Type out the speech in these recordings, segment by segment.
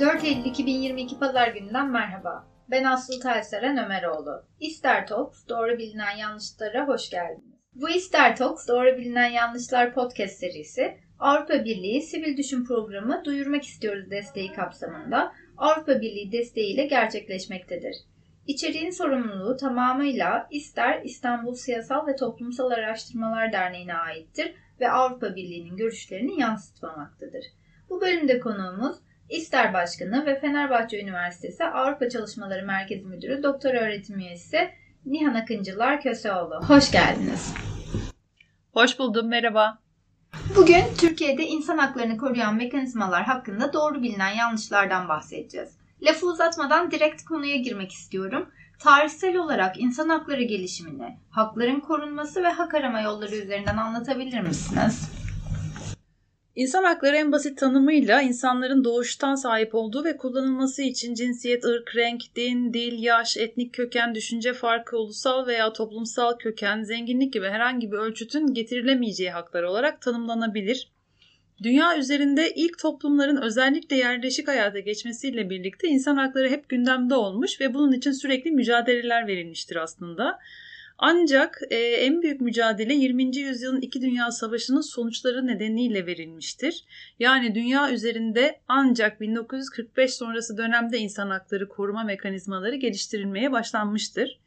4 Eylül 2022 Pazar gününden merhaba. Ben Aslı Telseren Ömeroğlu. İster Talks, doğru bilinen yanlışlara hoş geldiniz. Bu İster Talks, doğru bilinen yanlışlar podcast serisi, Avrupa Birliği Sivil Düşün Programı Duyurmak İstiyoruz desteği kapsamında Avrupa Birliği desteğiyle gerçekleşmektedir. İçeriğin sorumluluğu tamamıyla İster İstanbul Siyasal ve Toplumsal Araştırmalar Derneği'ne aittir ve Avrupa Birliği'nin görüşlerini yansıtmamaktadır. Bu bölümde konuğumuz İster Başkanı ve Fenerbahçe Üniversitesi Avrupa Çalışmaları Merkezi Müdürü Doktor Öğretim Üyesi Nihan Akıncılar Köseoğlu. Hoş geldiniz. Hoş buldum, merhaba. Bugün Türkiye'de insan haklarını koruyan mekanizmalar hakkında doğru bilinen yanlışlardan bahsedeceğiz. Lafı uzatmadan direkt konuya girmek istiyorum. Tarihsel olarak insan hakları gelişimini, hakların korunması ve hak arama yolları üzerinden anlatabilir misiniz? İnsan hakları en basit tanımıyla insanların doğuştan sahip olduğu ve kullanılması için cinsiyet, ırk, renk, din, dil, yaş, etnik köken, düşünce farkı, ulusal veya toplumsal köken, zenginlik gibi herhangi bir ölçütün getirilemeyeceği haklar olarak tanımlanabilir. Dünya üzerinde ilk toplumların özellikle yerleşik hayata geçmesiyle birlikte insan hakları hep gündemde olmuş ve bunun için sürekli mücadeleler verilmiştir aslında. Ancak e, en büyük mücadele 20. yüzyılın iki dünya savaşının sonuçları nedeniyle verilmiştir. Yani dünya üzerinde ancak 1945 sonrası dönemde insan hakları koruma mekanizmaları geliştirilmeye başlanmıştır.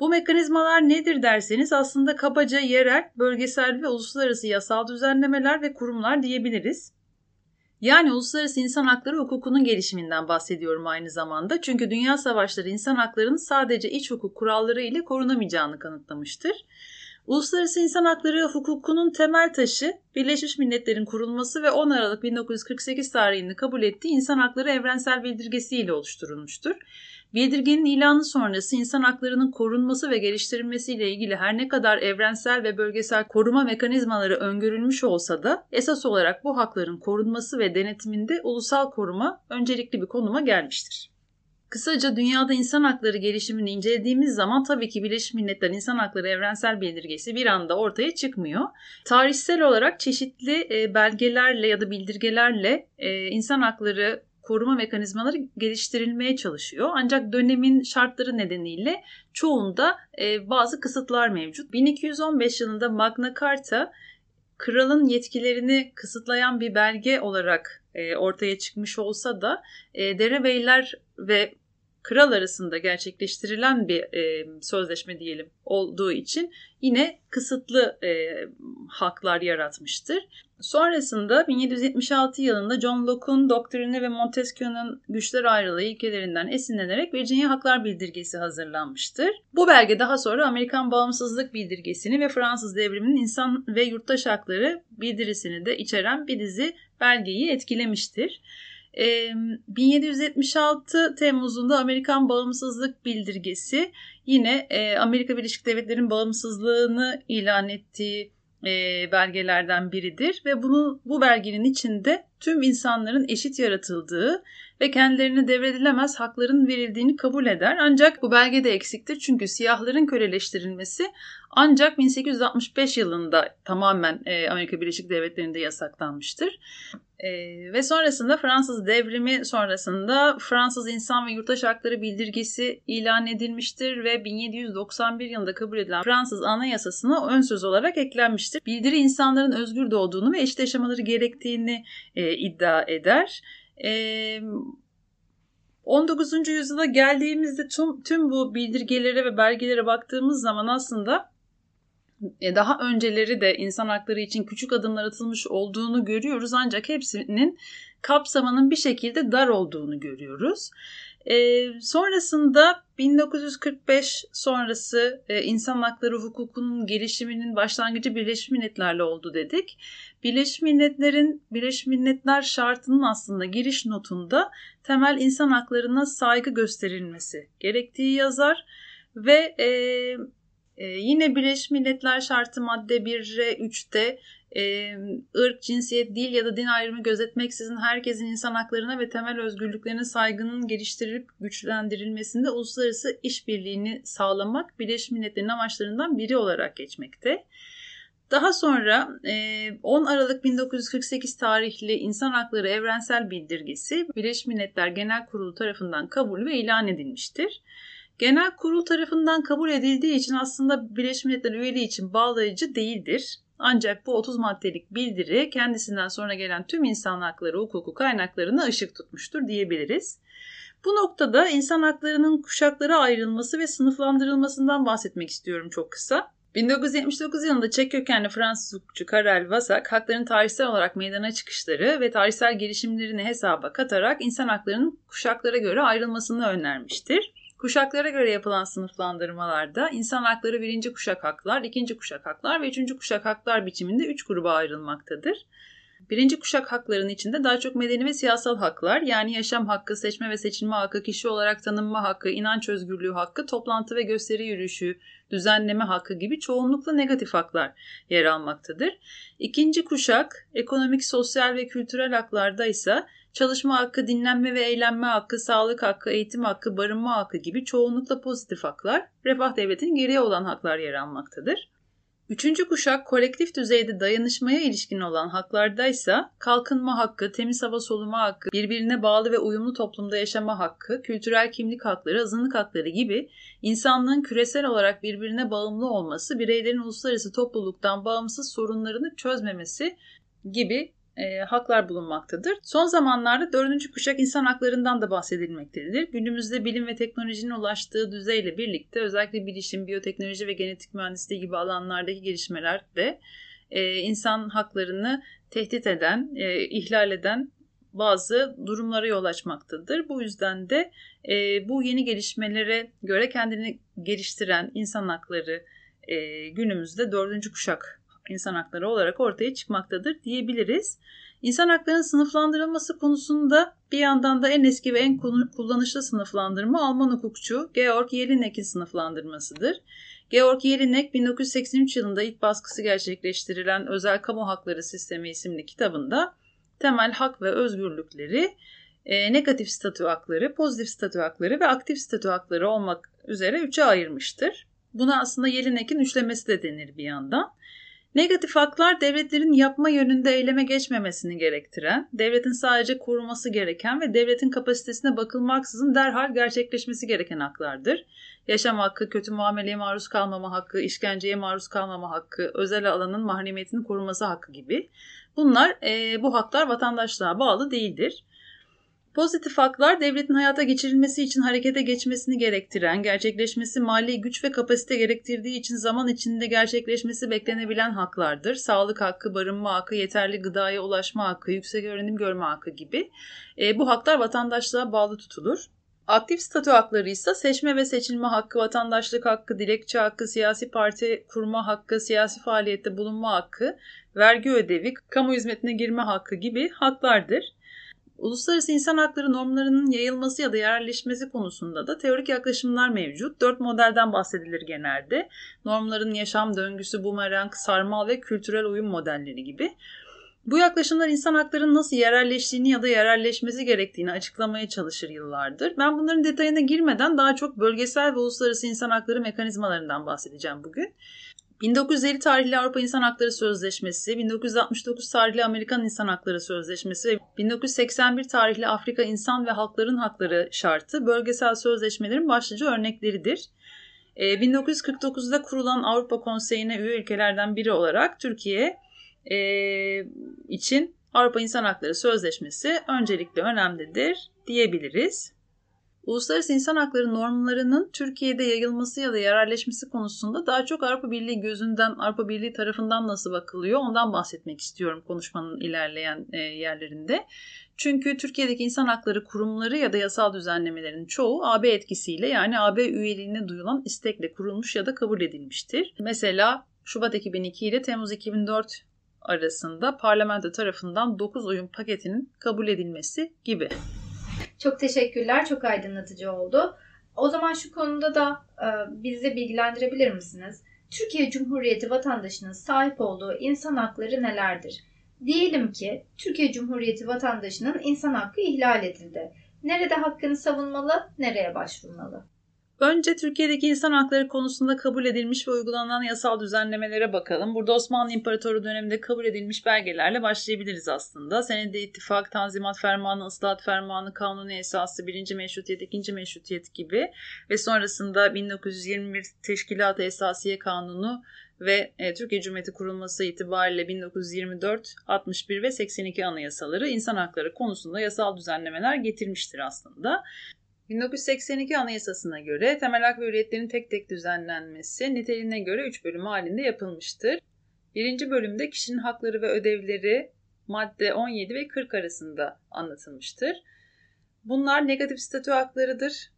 Bu mekanizmalar nedir derseniz aslında kabaca yerel, bölgesel ve uluslararası yasal düzenlemeler ve kurumlar diyebiliriz. Yani uluslararası insan hakları hukukunun gelişiminden bahsediyorum aynı zamanda. Çünkü dünya savaşları insan haklarının sadece iç hukuk kuralları ile korunamayacağını kanıtlamıştır. Uluslararası insan hakları hukukunun temel taşı Birleşmiş Milletler'in kurulması ve 10 Aralık 1948 tarihini kabul ettiği insan hakları evrensel bildirgesi ile oluşturulmuştur. Bildirgenin ilanı sonrası insan haklarının korunması ve geliştirilmesiyle ilgili her ne kadar evrensel ve bölgesel koruma mekanizmaları öngörülmüş olsa da esas olarak bu hakların korunması ve denetiminde ulusal koruma öncelikli bir konuma gelmiştir. Kısaca dünyada insan hakları gelişimini incelediğimiz zaman tabii ki Birleşmiş Milletler İnsan Hakları Evrensel Bildirgesi bir anda ortaya çıkmıyor. Tarihsel olarak çeşitli e, belgelerle ya da bildirgelerle e, insan hakları koruma mekanizmaları geliştirilmeye çalışıyor. Ancak dönemin şartları nedeniyle çoğunda e, bazı kısıtlar mevcut. 1215 yılında Magna Carta kralın yetkilerini kısıtlayan bir belge olarak e, ortaya çıkmış olsa da e, derebeyler ve kral arasında gerçekleştirilen bir e, sözleşme diyelim olduğu için yine kısıtlı e, haklar yaratmıştır. Sonrasında 1776 yılında John Locke'un doktrini ve Montesquieu'nun güçler ayrılığı ilkelerinden esinlenerek Virginia Haklar Bildirgesi hazırlanmıştır. Bu belge daha sonra Amerikan Bağımsızlık Bildirgesini ve Fransız Devriminin insan ve yurttaş hakları bildirisini de içeren bir dizi belgeyi etkilemiştir. 1776 Temmuz'unda Amerikan Bağımsızlık Bildirgesi yine Amerika Birleşik Devletleri'nin bağımsızlığını ilan ettiği belgelerden biridir ve bunu bu belgenin içinde tüm insanların eşit yaratıldığı ve kendilerine devredilemez hakların verildiğini kabul eder. Ancak bu belge de eksiktir çünkü siyahların köleleştirilmesi ancak 1865 yılında tamamen Amerika Birleşik Devletleri'nde yasaklanmıştır. E, ve sonrasında Fransız devrimi sonrasında Fransız İnsan ve Yurttaş Hakları Bildirgesi ilan edilmiştir ve 1791 yılında kabul edilen Fransız Anayasası'na ön söz olarak eklenmiştir. Bildiri insanların özgür doğduğunu ve eşit yaşamaları gerektiğini e, iddia eder. E, 19. yüzyıla geldiğimizde tüm, tüm bu bildirgelere ve belgelere baktığımız zaman aslında e, daha önceleri de insan hakları için küçük adımlar atılmış olduğunu görüyoruz ancak hepsinin kapsamının bir şekilde dar olduğunu görüyoruz. E, sonrasında 1945 sonrası e, insan hakları hukukunun gelişiminin başlangıcı Birleşmiş Milletler'le oldu dedik. Birleşmiş Milletler'in Birleşmiş Milletler şartının aslında giriş notunda temel insan haklarına saygı gösterilmesi gerektiği yazar ve e, ee, yine Birleşmiş Milletler şartı madde 1'e 3'te e, ırk, cinsiyet, dil ya da din ayrımı gözetmeksizin herkesin insan haklarına ve temel özgürlüklerine saygının geliştirilip güçlendirilmesinde uluslararası işbirliğini sağlamak Birleşmiş Milletler'in amaçlarından biri olarak geçmekte. Daha sonra 10 Aralık 1948 tarihli İnsan Hakları Evrensel Bildirgesi Birleşmiş Milletler Genel Kurulu tarafından kabul ve ilan edilmiştir. Genel kurul tarafından kabul edildiği için aslında Birleşmiş Milletler üyeliği için bağlayıcı değildir. Ancak bu 30 maddelik bildiri kendisinden sonra gelen tüm insan hakları hukuku kaynaklarına ışık tutmuştur diyebiliriz. Bu noktada insan haklarının kuşaklara ayrılması ve sınıflandırılmasından bahsetmek istiyorum çok kısa. 1979 yılında Çek kökenli Fransız hukukçu Karel Vasak, hakların tarihsel olarak meydana çıkışları ve tarihsel gelişimlerini hesaba katarak insan haklarının kuşaklara göre ayrılmasını önermiştir. Kuşaklara göre yapılan sınıflandırmalarda insan hakları birinci kuşak haklar, ikinci kuşak haklar ve üçüncü kuşak haklar biçiminde üç gruba ayrılmaktadır. Birinci kuşak haklarının içinde daha çok medeni ve siyasal haklar yani yaşam hakkı, seçme ve seçilme hakkı, kişi olarak tanınma hakkı, inanç özgürlüğü hakkı, toplantı ve gösteri yürüyüşü, düzenleme hakkı gibi çoğunlukla negatif haklar yer almaktadır. İkinci kuşak ekonomik, sosyal ve kültürel haklarda ise çalışma hakkı, dinlenme ve eğlenme hakkı, sağlık hakkı, eğitim hakkı, barınma hakkı gibi çoğunlukla pozitif haklar, refah devletinin geriye olan haklar yer almaktadır. Üçüncü kuşak kolektif düzeyde dayanışmaya ilişkin olan haklardaysa kalkınma hakkı, temiz hava soluma hakkı, birbirine bağlı ve uyumlu toplumda yaşama hakkı, kültürel kimlik hakları, azınlık hakları gibi insanlığın küresel olarak birbirine bağımlı olması, bireylerin uluslararası topluluktan bağımsız sorunlarını çözmemesi gibi e, haklar bulunmaktadır. Son zamanlarda dördüncü kuşak insan haklarından da bahsedilmektedir. Günümüzde bilim ve teknolojinin ulaştığı düzeyle birlikte özellikle bilişim, biyoteknoloji ve genetik mühendisliği gibi alanlardaki gelişmeler de e, insan haklarını tehdit eden, e, ihlal eden bazı durumlara yol açmaktadır. Bu yüzden de e, bu yeni gelişmelere göre kendini geliştiren insan hakları e, günümüzde dördüncü kuşak insan hakları olarak ortaya çıkmaktadır diyebiliriz. İnsan haklarının sınıflandırılması konusunda bir yandan da en eski ve en kullanışlı sınıflandırma Alman hukukçu Georg Jelinek'in sınıflandırmasıdır. Georg Jelinek 1983 yılında ilk baskısı gerçekleştirilen Özel Kamu Hakları Sistemi isimli kitabında temel hak ve özgürlükleri e, negatif statü hakları, pozitif statü hakları ve aktif statü hakları olmak üzere üçe ayırmıştır. Buna aslında Jelinek'in üçlemesi de denir bir yandan. Negatif haklar devletlerin yapma yönünde eyleme geçmemesini gerektiren, devletin sadece koruması gereken ve devletin kapasitesine bakılmaksızın derhal gerçekleşmesi gereken haklardır. Yaşam hakkı, kötü muameleye maruz kalmama hakkı, işkenceye maruz kalmama hakkı, özel alanın mahremiyetini koruması hakkı gibi. Bunlar e, bu haklar vatandaşlığa bağlı değildir. Pozitif haklar devletin hayata geçirilmesi için harekete geçmesini gerektiren, gerçekleşmesi mali güç ve kapasite gerektirdiği için zaman içinde gerçekleşmesi beklenebilen haklardır. Sağlık hakkı, barınma hakkı, yeterli gıdaya ulaşma hakkı, yüksek öğrenim görme hakkı gibi. E, bu haklar vatandaşlığa bağlı tutulur. Aktif statü hakları ise seçme ve seçilme hakkı, vatandaşlık hakkı, dilekçe hakkı, siyasi parti kurma hakkı, siyasi faaliyette bulunma hakkı, vergi ödevi, kamu hizmetine girme hakkı gibi haklardır. Uluslararası insan hakları normlarının yayılması ya da yerleşmesi konusunda da teorik yaklaşımlar mevcut. Dört modelden bahsedilir genelde. Normların yaşam döngüsü, bumerang, sarmal ve kültürel uyum modelleri gibi. Bu yaklaşımlar insan haklarının nasıl yerelleştiğini ya da yerelleşmesi gerektiğini açıklamaya çalışır yıllardır. Ben bunların detayına girmeden daha çok bölgesel ve uluslararası insan hakları mekanizmalarından bahsedeceğim bugün. 1950 tarihli Avrupa İnsan Hakları Sözleşmesi, 1969 tarihli Amerikan İnsan Hakları Sözleşmesi ve 1981 tarihli Afrika İnsan ve Halkların Hakları şartı bölgesel sözleşmelerin başlıca örnekleridir. 1949'da ee, kurulan Avrupa Konseyi'ne üye ülkelerden biri olarak Türkiye e, için Avrupa İnsan Hakları Sözleşmesi öncelikli önemlidir diyebiliriz. Uluslararası insan hakları normlarının Türkiye'de yayılması ya da yerelleşmesi konusunda daha çok Avrupa Birliği gözünden, Avrupa Birliği tarafından nasıl bakılıyor ondan bahsetmek istiyorum konuşmanın ilerleyen e, yerlerinde. Çünkü Türkiye'deki insan hakları kurumları ya da yasal düzenlemelerin çoğu AB etkisiyle yani AB üyeliğine duyulan istekle kurulmuş ya da kabul edilmiştir. Mesela Şubat 2002 ile Temmuz 2004 arasında parlamento tarafından 9 uyum paketinin kabul edilmesi gibi. Çok teşekkürler. Çok aydınlatıcı oldu. O zaman şu konuda da e, bizi bilgilendirebilir misiniz? Türkiye Cumhuriyeti vatandaşının sahip olduğu insan hakları nelerdir? Diyelim ki Türkiye Cumhuriyeti vatandaşının insan hakkı ihlal edildi. Nerede hakkını savunmalı, nereye başvurmalı? Önce Türkiye'deki insan hakları konusunda kabul edilmiş ve uygulanan yasal düzenlemelere bakalım. Burada Osmanlı İmparatoru döneminde kabul edilmiş belgelerle başlayabiliriz aslında. Senede ittifak, tanzimat fermanı, ıslahat fermanı, kanuni esası, birinci meşrutiyet, ikinci meşrutiyet gibi ve sonrasında 1921 Teşkilat-ı Esasiye Kanunu ve e, Türkiye Cumhuriyeti kurulması itibariyle 1924, 61 ve 82 anayasaları insan hakları konusunda yasal düzenlemeler getirmiştir aslında. 1982 Anayasası'na göre temel hak ve hürriyetlerin tek tek düzenlenmesi niteliğine göre 3 bölüm halinde yapılmıştır. Birinci bölümde kişinin hakları ve ödevleri madde 17 ve 40 arasında anlatılmıştır. Bunlar negatif statü haklarıdır.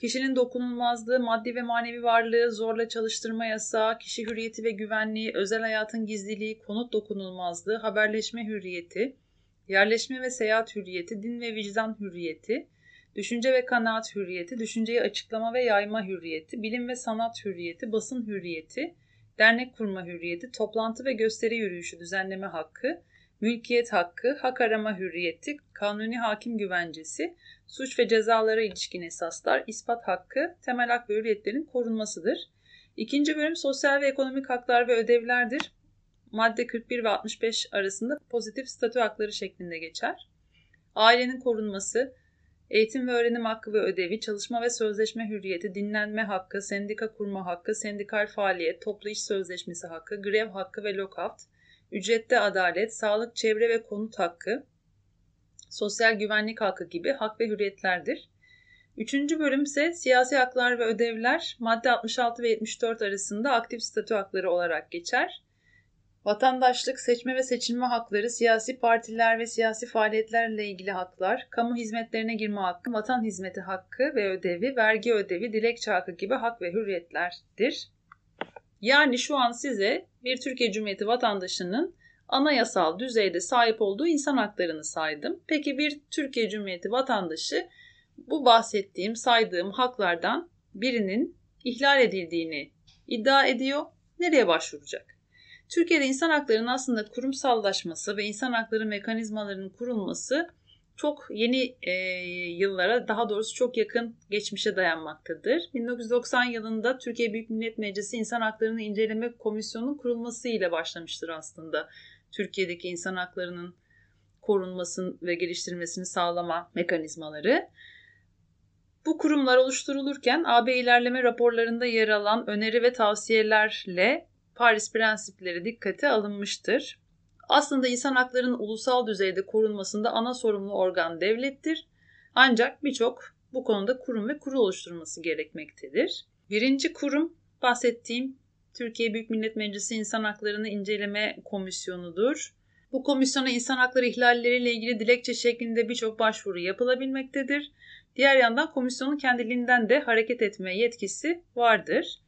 Kişinin dokunulmazlığı, maddi ve manevi varlığı, zorla çalıştırma yasağı, kişi hürriyeti ve güvenliği, özel hayatın gizliliği, konut dokunulmazlığı, haberleşme hürriyeti, yerleşme ve seyahat hürriyeti, din ve vicdan hürriyeti, düşünce ve kanaat hürriyeti, düşünceyi açıklama ve yayma hürriyeti, bilim ve sanat hürriyeti, basın hürriyeti, dernek kurma hürriyeti, toplantı ve gösteri yürüyüşü düzenleme hakkı, mülkiyet hakkı, hak arama hürriyeti, kanuni hakim güvencesi, suç ve cezalara ilişkin esaslar, ispat hakkı, temel hak ve hürriyetlerin korunmasıdır. İkinci bölüm sosyal ve ekonomik haklar ve ödevlerdir. Madde 41 ve 65 arasında pozitif statü hakları şeklinde geçer. Ailenin korunması, eğitim ve öğrenim hakkı ve ödevi, çalışma ve sözleşme hürriyeti, dinlenme hakkı, sendika kurma hakkı, sendikal faaliyet, toplu iş sözleşmesi hakkı, grev hakkı ve lockout, ücrette adalet, sağlık, çevre ve konut hakkı, sosyal güvenlik hakkı gibi hak ve hürriyetlerdir. Üçüncü bölüm ise siyasi haklar ve ödevler madde 66 ve 74 arasında aktif statü hakları olarak geçer. Vatandaşlık, seçme ve seçilme hakları, siyasi partiler ve siyasi faaliyetlerle ilgili haklar, kamu hizmetlerine girme hakkı, vatan hizmeti hakkı ve ödevi, vergi ödevi, dilekçe hakkı gibi hak ve hürriyetlerdir. Yani şu an size bir Türkiye Cumhuriyeti vatandaşının anayasal düzeyde sahip olduğu insan haklarını saydım. Peki bir Türkiye Cumhuriyeti vatandaşı bu bahsettiğim, saydığım haklardan birinin ihlal edildiğini iddia ediyor. Nereye başvuracak? Türkiye'de insan haklarının aslında kurumsallaşması ve insan hakları mekanizmalarının kurulması çok yeni e, yıllara daha doğrusu çok yakın geçmişe dayanmaktadır. 1990 yılında Türkiye Büyük Millet Meclisi İnsan Haklarını İnceleme Komisyonu'nun kurulması ile başlamıştır aslında. Türkiye'deki insan haklarının korunmasını ve geliştirilmesini sağlama mekanizmaları. Bu kurumlar oluşturulurken AB ilerleme raporlarında yer alan öneri ve tavsiyelerle Paris prensipleri dikkate alınmıştır. Aslında insan haklarının ulusal düzeyde korunmasında ana sorumlu organ devlettir. Ancak birçok bu konuda kurum ve kurul oluşturması gerekmektedir. Birinci kurum bahsettiğim Türkiye Büyük Millet Meclisi İnsan Haklarını İnceleme Komisyonu'dur. Bu komisyona insan hakları ihlalleriyle ilgili dilekçe şeklinde birçok başvuru yapılabilmektedir. Diğer yandan komisyonun kendiliğinden de hareket etme yetkisi vardır.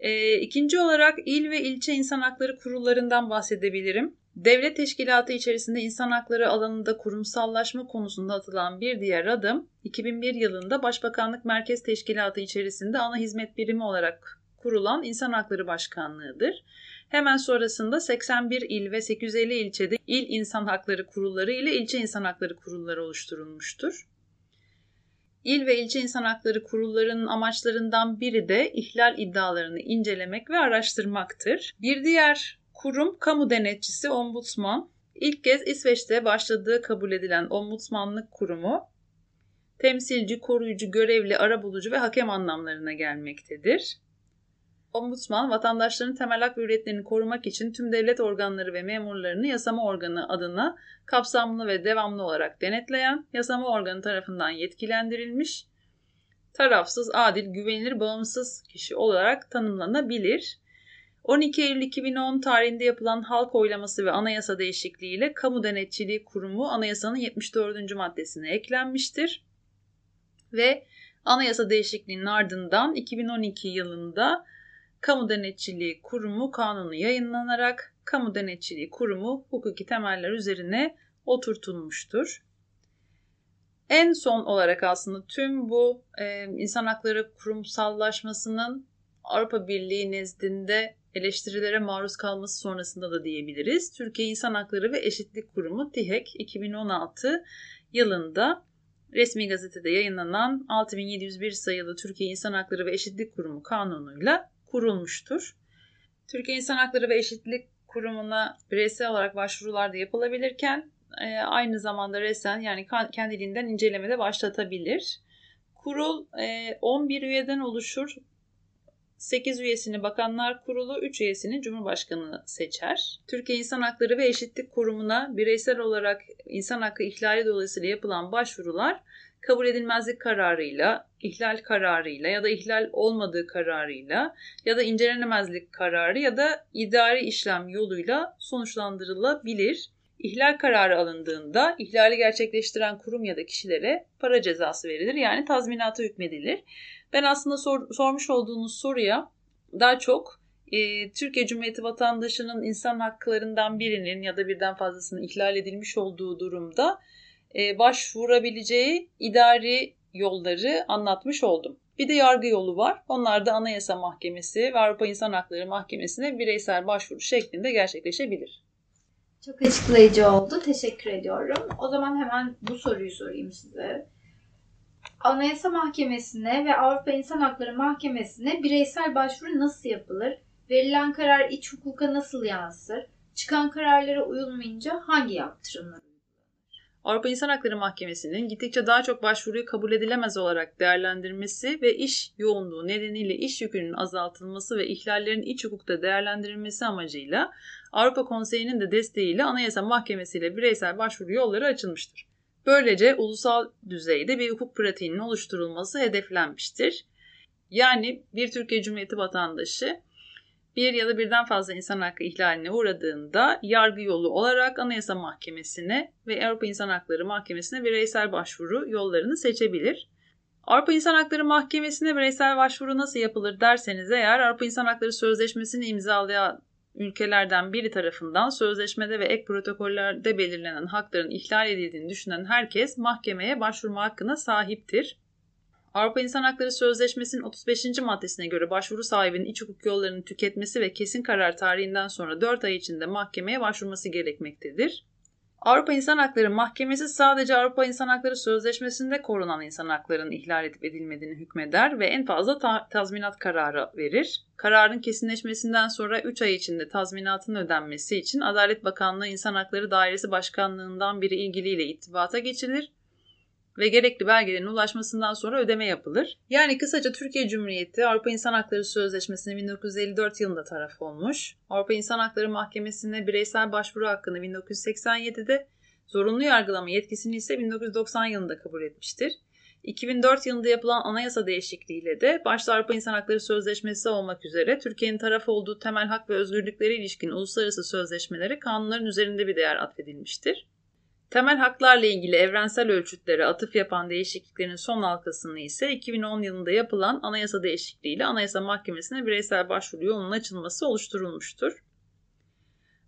E, ikinci olarak il ve ilçe insan hakları kurullarından bahsedebilirim. Devlet teşkilatı içerisinde insan hakları alanında kurumsallaşma konusunda atılan bir diğer adım 2001 yılında Başbakanlık Merkez Teşkilatı içerisinde ana hizmet birimi olarak kurulan İnsan Hakları Başkanlığı'dır. Hemen sonrasında 81 il ve 850 ilçede il insan hakları kurulları ile ilçe insan hakları kurulları oluşturulmuştur. İl ve ilçe insan hakları kurullarının amaçlarından biri de ihlal iddialarını incelemek ve araştırmaktır. Bir diğer kurum kamu denetçisi ombudsman. İlk kez İsveç'te başladığı kabul edilen ombudsmanlık kurumu temsilci, koruyucu, görevli, arabulucu ve hakem anlamlarına gelmektedir. Ombudsman, vatandaşların temel hak ve hürriyetlerini korumak için tüm devlet organları ve memurlarını yasama organı adına kapsamlı ve devamlı olarak denetleyen, yasama organı tarafından yetkilendirilmiş, tarafsız, adil, güvenilir, bağımsız kişi olarak tanımlanabilir. 12 Eylül 2010 tarihinde yapılan halk oylaması ve anayasa değişikliğiyle Kamu Denetçiliği Kurumu anayasanın 74. maddesine eklenmiştir. Ve anayasa değişikliğinin ardından 2012 yılında Kamu Denetçiliği Kurumu kanunu yayınlanarak Kamu Denetçiliği Kurumu hukuki temeller üzerine oturtulmuştur. En son olarak aslında tüm bu e, insan hakları kurumsallaşmasının Avrupa Birliği nezdinde eleştirilere maruz kalması sonrasında da diyebiliriz. Türkiye İnsan Hakları ve Eşitlik Kurumu TİHEK 2016 yılında resmi gazetede yayınlanan 6701 sayılı Türkiye İnsan Hakları ve Eşitlik Kurumu kanunuyla kurulmuştur. Türkiye İnsan Hakları ve Eşitlik Kurumu'na bireysel olarak başvurular da yapılabilirken e, aynı zamanda resen yani kendiliğinden incelemede başlatabilir. Kurul e, 11 üyeden oluşur. 8 üyesini Bakanlar Kurulu, 3 üyesini Cumhurbaşkanı seçer. Türkiye İnsan Hakları ve Eşitlik Kurumu'na bireysel olarak insan hakkı ihlali dolayısıyla yapılan başvurular kabul edilmezlik kararıyla, ihlal kararıyla ya da ihlal olmadığı kararıyla ya da incelenemezlik kararı ya da idari işlem yoluyla sonuçlandırılabilir. İhlal kararı alındığında ihlali gerçekleştiren kurum ya da kişilere para cezası verilir. Yani tazminata hükmedilir. Ben aslında sor, sormuş olduğunuz soruya daha çok e, Türkiye Cumhuriyeti vatandaşının insan haklarından birinin ya da birden fazlasının ihlal edilmiş olduğu durumda e, başvurabileceği idari yolları anlatmış oldum. Bir de yargı yolu var. Onlar da Anayasa Mahkemesi ve Avrupa İnsan Hakları Mahkemesi'ne bireysel başvuru şeklinde gerçekleşebilir. Çok açıklayıcı oldu. Teşekkür ediyorum. O zaman hemen bu soruyu sorayım size. Anayasa Mahkemesi'ne ve Avrupa İnsan Hakları Mahkemesi'ne bireysel başvuru nasıl yapılır? Verilen karar iç hukuka nasıl yansır? Çıkan kararlara uyulmayınca hangi yaptırımlar Avrupa İnsan Hakları Mahkemesi'nin gittikçe daha çok başvuruyu kabul edilemez olarak değerlendirmesi ve iş yoğunluğu nedeniyle iş yükünün azaltılması ve ihlallerin iç hukukta değerlendirilmesi amacıyla Avrupa Konseyi'nin de desteğiyle Anayasa Mahkemesi ile bireysel başvuru yolları açılmıştır. Böylece ulusal düzeyde bir hukuk pratiğinin oluşturulması hedeflenmiştir. Yani bir Türkiye Cumhuriyeti vatandaşı bir ya da birden fazla insan hakkı ihlaline uğradığında yargı yolu olarak Anayasa Mahkemesi'ne ve Avrupa İnsan Hakları Mahkemesi'ne bireysel başvuru yollarını seçebilir. Avrupa İnsan Hakları Mahkemesi'ne bireysel başvuru nasıl yapılır derseniz eğer Avrupa İnsan Hakları Sözleşmesi'ni imzalayan ülkelerden biri tarafından sözleşmede ve ek protokollerde belirlenen hakların ihlal edildiğini düşünen herkes mahkemeye başvurma hakkına sahiptir. Avrupa İnsan Hakları Sözleşmesi'nin 35. maddesine göre başvuru sahibinin iç hukuk yollarını tüketmesi ve kesin karar tarihinden sonra 4 ay içinde mahkemeye başvurması gerekmektedir. Avrupa İnsan Hakları Mahkemesi sadece Avrupa İnsan Hakları Sözleşmesi'nde korunan insan haklarının ihlal edip edilmediğini hükmeder ve en fazla ta- tazminat kararı verir. Kararın kesinleşmesinden sonra 3 ay içinde tazminatın ödenmesi için Adalet Bakanlığı İnsan Hakları Dairesi Başkanlığından biri ilgiliyle ittibata geçilir ve gerekli belgelerin ulaşmasından sonra ödeme yapılır. Yani kısaca Türkiye Cumhuriyeti Avrupa İnsan Hakları Sözleşmesi'ne 1954 yılında taraf olmuş. Avrupa İnsan Hakları Mahkemesi'ne bireysel başvuru hakkını 1987'de, zorunlu yargılama yetkisini ise 1990 yılında kabul etmiştir. 2004 yılında yapılan anayasa değişikliğiyle de başta Avrupa İnsan Hakları Sözleşmesi olmak üzere Türkiye'nin taraf olduğu temel hak ve özgürlüklere ilişkin uluslararası sözleşmelere kanunların üzerinde bir değer atfedilmiştir. Temel haklarla ilgili evrensel ölçütlere atıf yapan değişikliklerin son halkasını ise 2010 yılında yapılan anayasa değişikliğiyle Anayasa Mahkemesi'ne bireysel başvuru yolunun açılması oluşturulmuştur.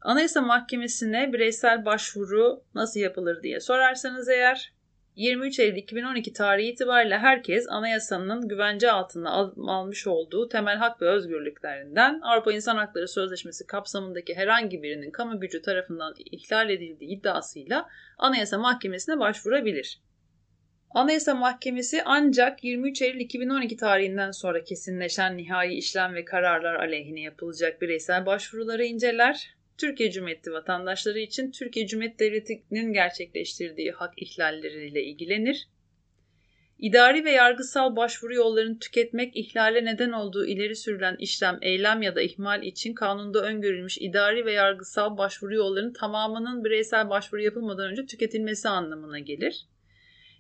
Anayasa Mahkemesi'ne bireysel başvuru nasıl yapılır diye sorarsanız eğer 23 Eylül 2012 tarihi itibariyle herkes anayasanın güvence altına al- almış olduğu temel hak ve özgürlüklerinden Avrupa İnsan Hakları Sözleşmesi kapsamındaki herhangi birinin kamu gücü tarafından ihlal edildiği iddiasıyla Anayasa Mahkemesi'ne başvurabilir. Anayasa Mahkemesi ancak 23 Eylül 2012 tarihinden sonra kesinleşen nihai işlem ve kararlar aleyhine yapılacak bireysel başvuruları inceler Türkiye Cumhuriyeti vatandaşları için Türkiye Cumhuriyeti Devleti'nin gerçekleştirdiği hak ihlalleriyle ilgilenir. İdari ve yargısal başvuru yollarını tüketmek ihlale neden olduğu ileri sürülen işlem, eylem ya da ihmal için kanunda öngörülmüş idari ve yargısal başvuru yollarının tamamının bireysel başvuru yapılmadan önce tüketilmesi anlamına gelir.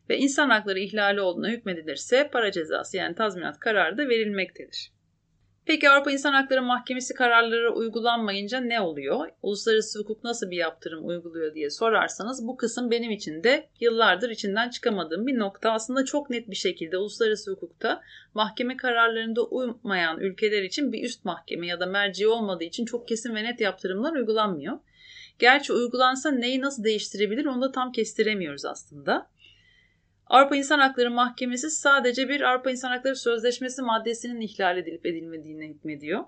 Ve insan hakları ihlali olduğuna hükmedilirse para cezası yani tazminat kararı da verilmektedir. Peki Avrupa İnsan Hakları Mahkemesi kararları uygulanmayınca ne oluyor? Uluslararası hukuk nasıl bir yaptırım uyguluyor diye sorarsanız bu kısım benim için de yıllardır içinden çıkamadığım bir nokta. Aslında çok net bir şekilde uluslararası hukukta mahkeme kararlarında uymayan ülkeler için bir üst mahkeme ya da merci olmadığı için çok kesin ve net yaptırımlar uygulanmıyor. Gerçi uygulansa neyi nasıl değiştirebilir onu da tam kestiremiyoruz aslında. Avrupa İnsan Hakları Mahkemesi sadece bir Avrupa İnsan Hakları Sözleşmesi maddesinin ihlal edilip edilmediğine hükmediyor.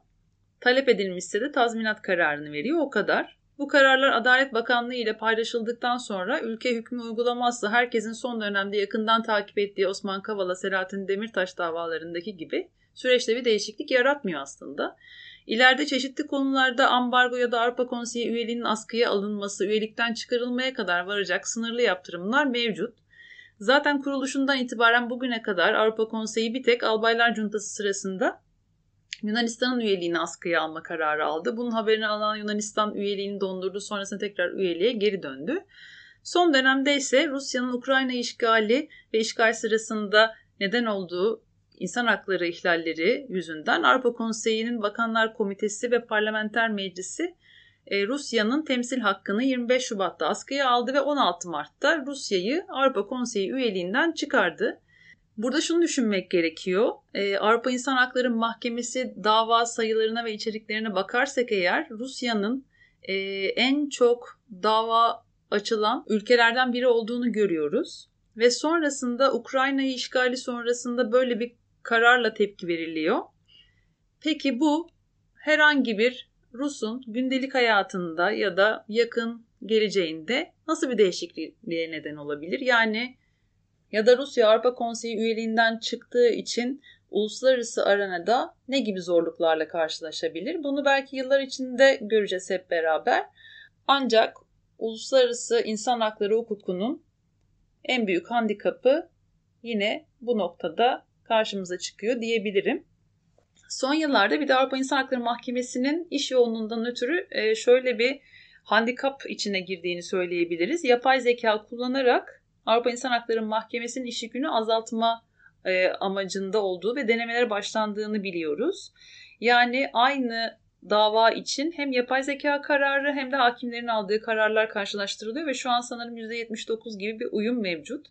Talep edilmişse de tazminat kararını veriyor o kadar. Bu kararlar Adalet Bakanlığı ile paylaşıldıktan sonra ülke hükmü uygulamazsa herkesin son dönemde yakından takip ettiği Osman Kavala, Selahattin Demirtaş davalarındaki gibi süreçte bir değişiklik yaratmıyor aslında. İleride çeşitli konularda ambargo ya da Avrupa Konseyi üyeliğinin askıya alınması, üyelikten çıkarılmaya kadar varacak sınırlı yaptırımlar mevcut. Zaten kuruluşundan itibaren bugüne kadar Avrupa Konseyi bir tek Albaylar Cuntası sırasında Yunanistan'ın üyeliğini askıya alma kararı aldı. Bunun haberini alan Yunanistan üyeliğini dondurdu. Sonrasında tekrar üyeliğe geri döndü. Son dönemde ise Rusya'nın Ukrayna işgali ve işgal sırasında neden olduğu insan hakları ihlalleri yüzünden Avrupa Konseyi'nin Bakanlar Komitesi ve Parlamenter Meclisi e, Rusya'nın temsil hakkını 25 Şubat'ta askıya aldı ve 16 Mart'ta Rusya'yı Avrupa Konseyi üyeliğinden çıkardı. Burada şunu düşünmek gerekiyor. Ee, Avrupa İnsan Hakları Mahkemesi dava sayılarına ve içeriklerine bakarsak eğer Rusya'nın e, en çok dava açılan ülkelerden biri olduğunu görüyoruz. Ve sonrasında Ukrayna'yı işgali sonrasında böyle bir kararla tepki veriliyor. Peki bu herhangi bir Rus'un gündelik hayatında ya da yakın geleceğinde nasıl bir değişikliğe neden olabilir? Yani ya da Rusya Avrupa Konseyi üyeliğinden çıktığı için uluslararası arenada ne gibi zorluklarla karşılaşabilir? Bunu belki yıllar içinde göreceğiz hep beraber. Ancak uluslararası insan hakları hukukunun en büyük handikapı yine bu noktada karşımıza çıkıyor diyebilirim. Son yıllarda bir de Avrupa İnsan Hakları Mahkemesi'nin iş yoğunluğundan ötürü e, şöyle bir handikap içine girdiğini söyleyebiliriz. Yapay zeka kullanarak Avrupa İnsan Hakları Mahkemesi'nin iş yükünü azaltma e, amacında olduğu ve denemelere başlandığını biliyoruz. Yani aynı dava için hem yapay zeka kararı hem de hakimlerin aldığı kararlar karşılaştırılıyor ve şu an sanırım %79 gibi bir uyum mevcut.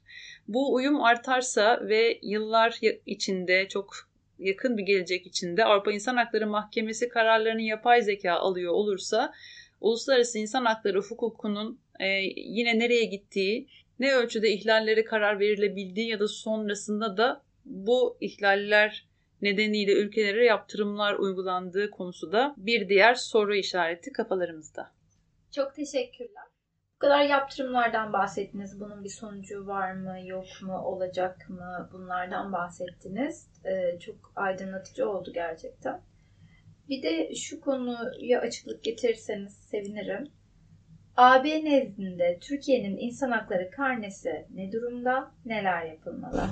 Bu uyum artarsa ve yıllar içinde çok yakın bir gelecek içinde Avrupa İnsan Hakları Mahkemesi kararlarını yapay zeka alıyor olursa uluslararası insan hakları hukukunun e, yine nereye gittiği ne ölçüde ihlallere karar verilebildiği ya da sonrasında da bu ihlaller nedeniyle ülkelere yaptırımlar uygulandığı konusu da bir diğer soru işareti kafalarımızda. Çok teşekkürler. Bu kadar yaptırımlardan bahsettiniz. Bunun bir sonucu var mı, yok mu, olacak mı? Bunlardan bahsettiniz. Ee, çok aydınlatıcı oldu gerçekten. Bir de şu konuya açıklık getirirseniz sevinirim. AB nezdinde Türkiye'nin insan hakları karnesi ne durumda? Neler yapılmalı?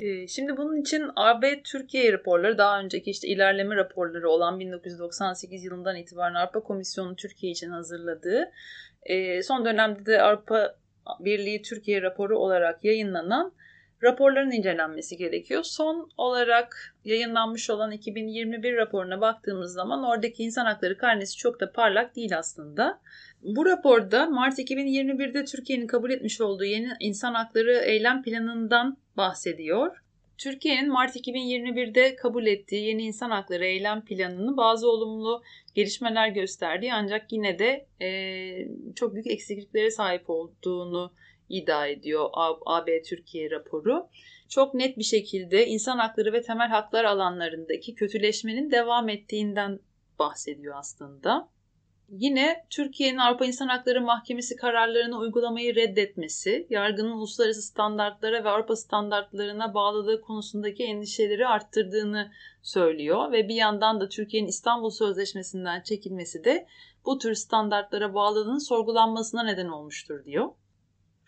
Ee, şimdi bunun için AB Türkiye raporları daha önceki işte ilerleme raporları olan 1998 yılından itibaren Avrupa Komisyonu Türkiye için hazırladığı e, son dönemde de Avrupa Birliği Türkiye raporu olarak yayınlanan raporların incelenmesi gerekiyor. Son olarak yayınlanmış olan 2021 raporuna baktığımız zaman oradaki insan hakları karnesi çok da parlak değil aslında. Bu raporda Mart 2021'de Türkiye'nin kabul etmiş olduğu yeni insan hakları eylem planından bahsediyor. Türkiye'nin Mart 2021'de kabul ettiği yeni insan hakları eylem planının bazı olumlu gelişmeler gösterdiği ancak yine de e, çok büyük eksikliklere sahip olduğunu iddia ediyor AB Türkiye raporu. Çok net bir şekilde insan hakları ve temel haklar alanlarındaki kötüleşmenin devam ettiğinden bahsediyor aslında. Yine Türkiye'nin Avrupa İnsan Hakları Mahkemesi kararlarını uygulamayı reddetmesi, yargının uluslararası standartlara ve Avrupa standartlarına bağlılığı konusundaki endişeleri arttırdığını söylüyor ve bir yandan da Türkiye'nin İstanbul Sözleşmesi'nden çekilmesi de bu tür standartlara bağlılığının sorgulanmasına neden olmuştur diyor.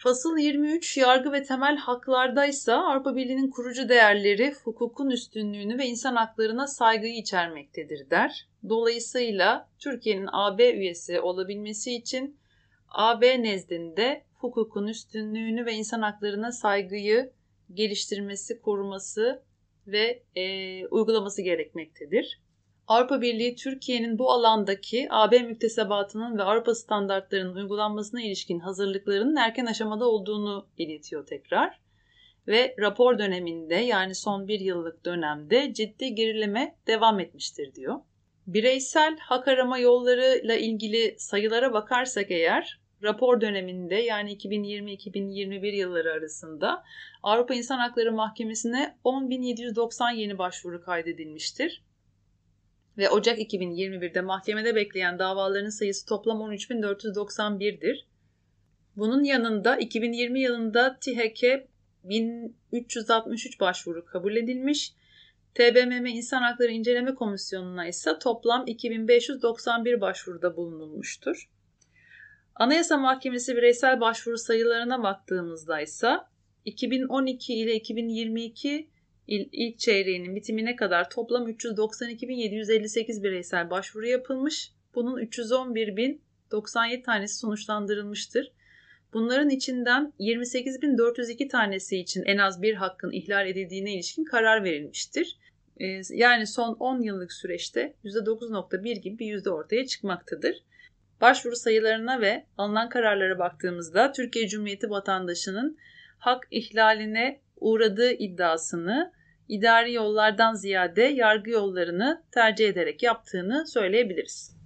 Fasıl 23 yargı ve temel haklardaysa Avrupa Birliği'nin kurucu değerleri hukukun üstünlüğünü ve insan haklarına saygıyı içermektedir der. Dolayısıyla Türkiye'nin AB üyesi olabilmesi için AB nezdinde hukukun üstünlüğünü ve insan haklarına saygıyı geliştirmesi, koruması ve e, uygulaması gerekmektedir. Avrupa Birliği Türkiye'nin bu alandaki AB müktesebatının ve Avrupa standartlarının uygulanmasına ilişkin hazırlıklarının erken aşamada olduğunu iletiyor tekrar. Ve rapor döneminde yani son bir yıllık dönemde ciddi gerileme devam etmiştir diyor. Bireysel hak arama yollarıyla ilgili sayılara bakarsak eğer rapor döneminde yani 2020-2021 yılları arasında Avrupa İnsan Hakları Mahkemesi'ne 10.790 yeni başvuru kaydedilmiştir ve Ocak 2021'de mahkemede bekleyen davaların sayısı toplam 13.491'dir. Bunun yanında 2020 yılında TİHEK'e 1363 başvuru kabul edilmiş. TBMM İnsan Hakları İnceleme Komisyonu'na ise toplam 2591 başvuruda bulunulmuştur. Anayasa Mahkemesi bireysel başvuru sayılarına baktığımızda ise 2012 ile 2022 ilk çeyreğinin bitimine kadar toplam 392.758 bireysel başvuru yapılmış. Bunun 311.097 tanesi sonuçlandırılmıştır. Bunların içinden 28.402 tanesi için en az bir hakkın ihlal edildiğine ilişkin karar verilmiştir. Ee, yani son 10 yıllık süreçte %9.1 gibi bir yüzde ortaya çıkmaktadır. Başvuru sayılarına ve alınan kararlara baktığımızda Türkiye Cumhuriyeti vatandaşının hak ihlaline uğradığı iddiasını idari yollardan ziyade yargı yollarını tercih ederek yaptığını söyleyebiliriz.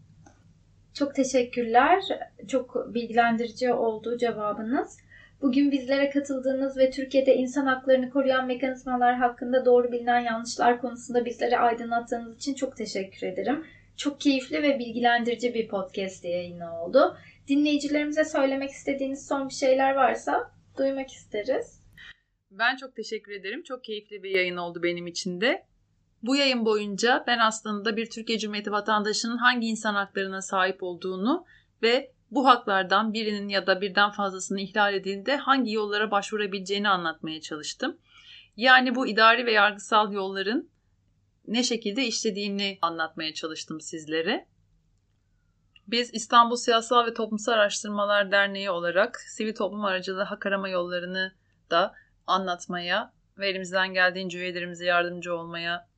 Çok teşekkürler. Çok bilgilendirici oldu cevabınız. Bugün bizlere katıldığınız ve Türkiye'de insan haklarını koruyan mekanizmalar hakkında doğru bilinen yanlışlar konusunda bizleri aydınlattığınız için çok teşekkür ederim. Çok keyifli ve bilgilendirici bir podcast yayını oldu. Dinleyicilerimize söylemek istediğiniz son bir şeyler varsa duymak isteriz. Ben çok teşekkür ederim. Çok keyifli bir yayın oldu benim için de. Bu yayın boyunca ben aslında bir Türkiye Cumhuriyeti vatandaşının hangi insan haklarına sahip olduğunu ve bu haklardan birinin ya da birden fazlasını ihlal edildiğinde hangi yollara başvurabileceğini anlatmaya çalıştım. Yani bu idari ve yargısal yolların ne şekilde işlediğini anlatmaya çalıştım sizlere. Biz İstanbul Siyasal ve Toplumsal Araştırmalar Derneği olarak sivil toplum aracılığı hak arama yollarını da anlatmaya ve elimizden geldiğince üyelerimize yardımcı olmaya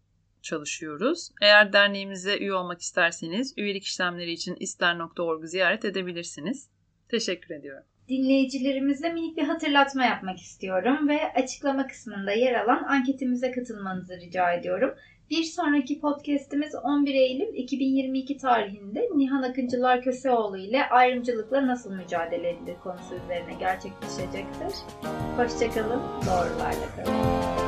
çalışıyoruz. Eğer derneğimize üye olmak isterseniz üyelik işlemleri için ister.org'u ziyaret edebilirsiniz. Teşekkür ediyorum. Dinleyicilerimize minik bir hatırlatma yapmak istiyorum ve açıklama kısmında yer alan anketimize katılmanızı rica ediyorum. Bir sonraki podcast'imiz 11 Eylül 2022 tarihinde Nihan Akıncılar Köseoğlu ile ayrımcılıkla nasıl mücadele edilir konusu üzerine gerçekleşecektir. Hoşçakalın, doğrularla kalın.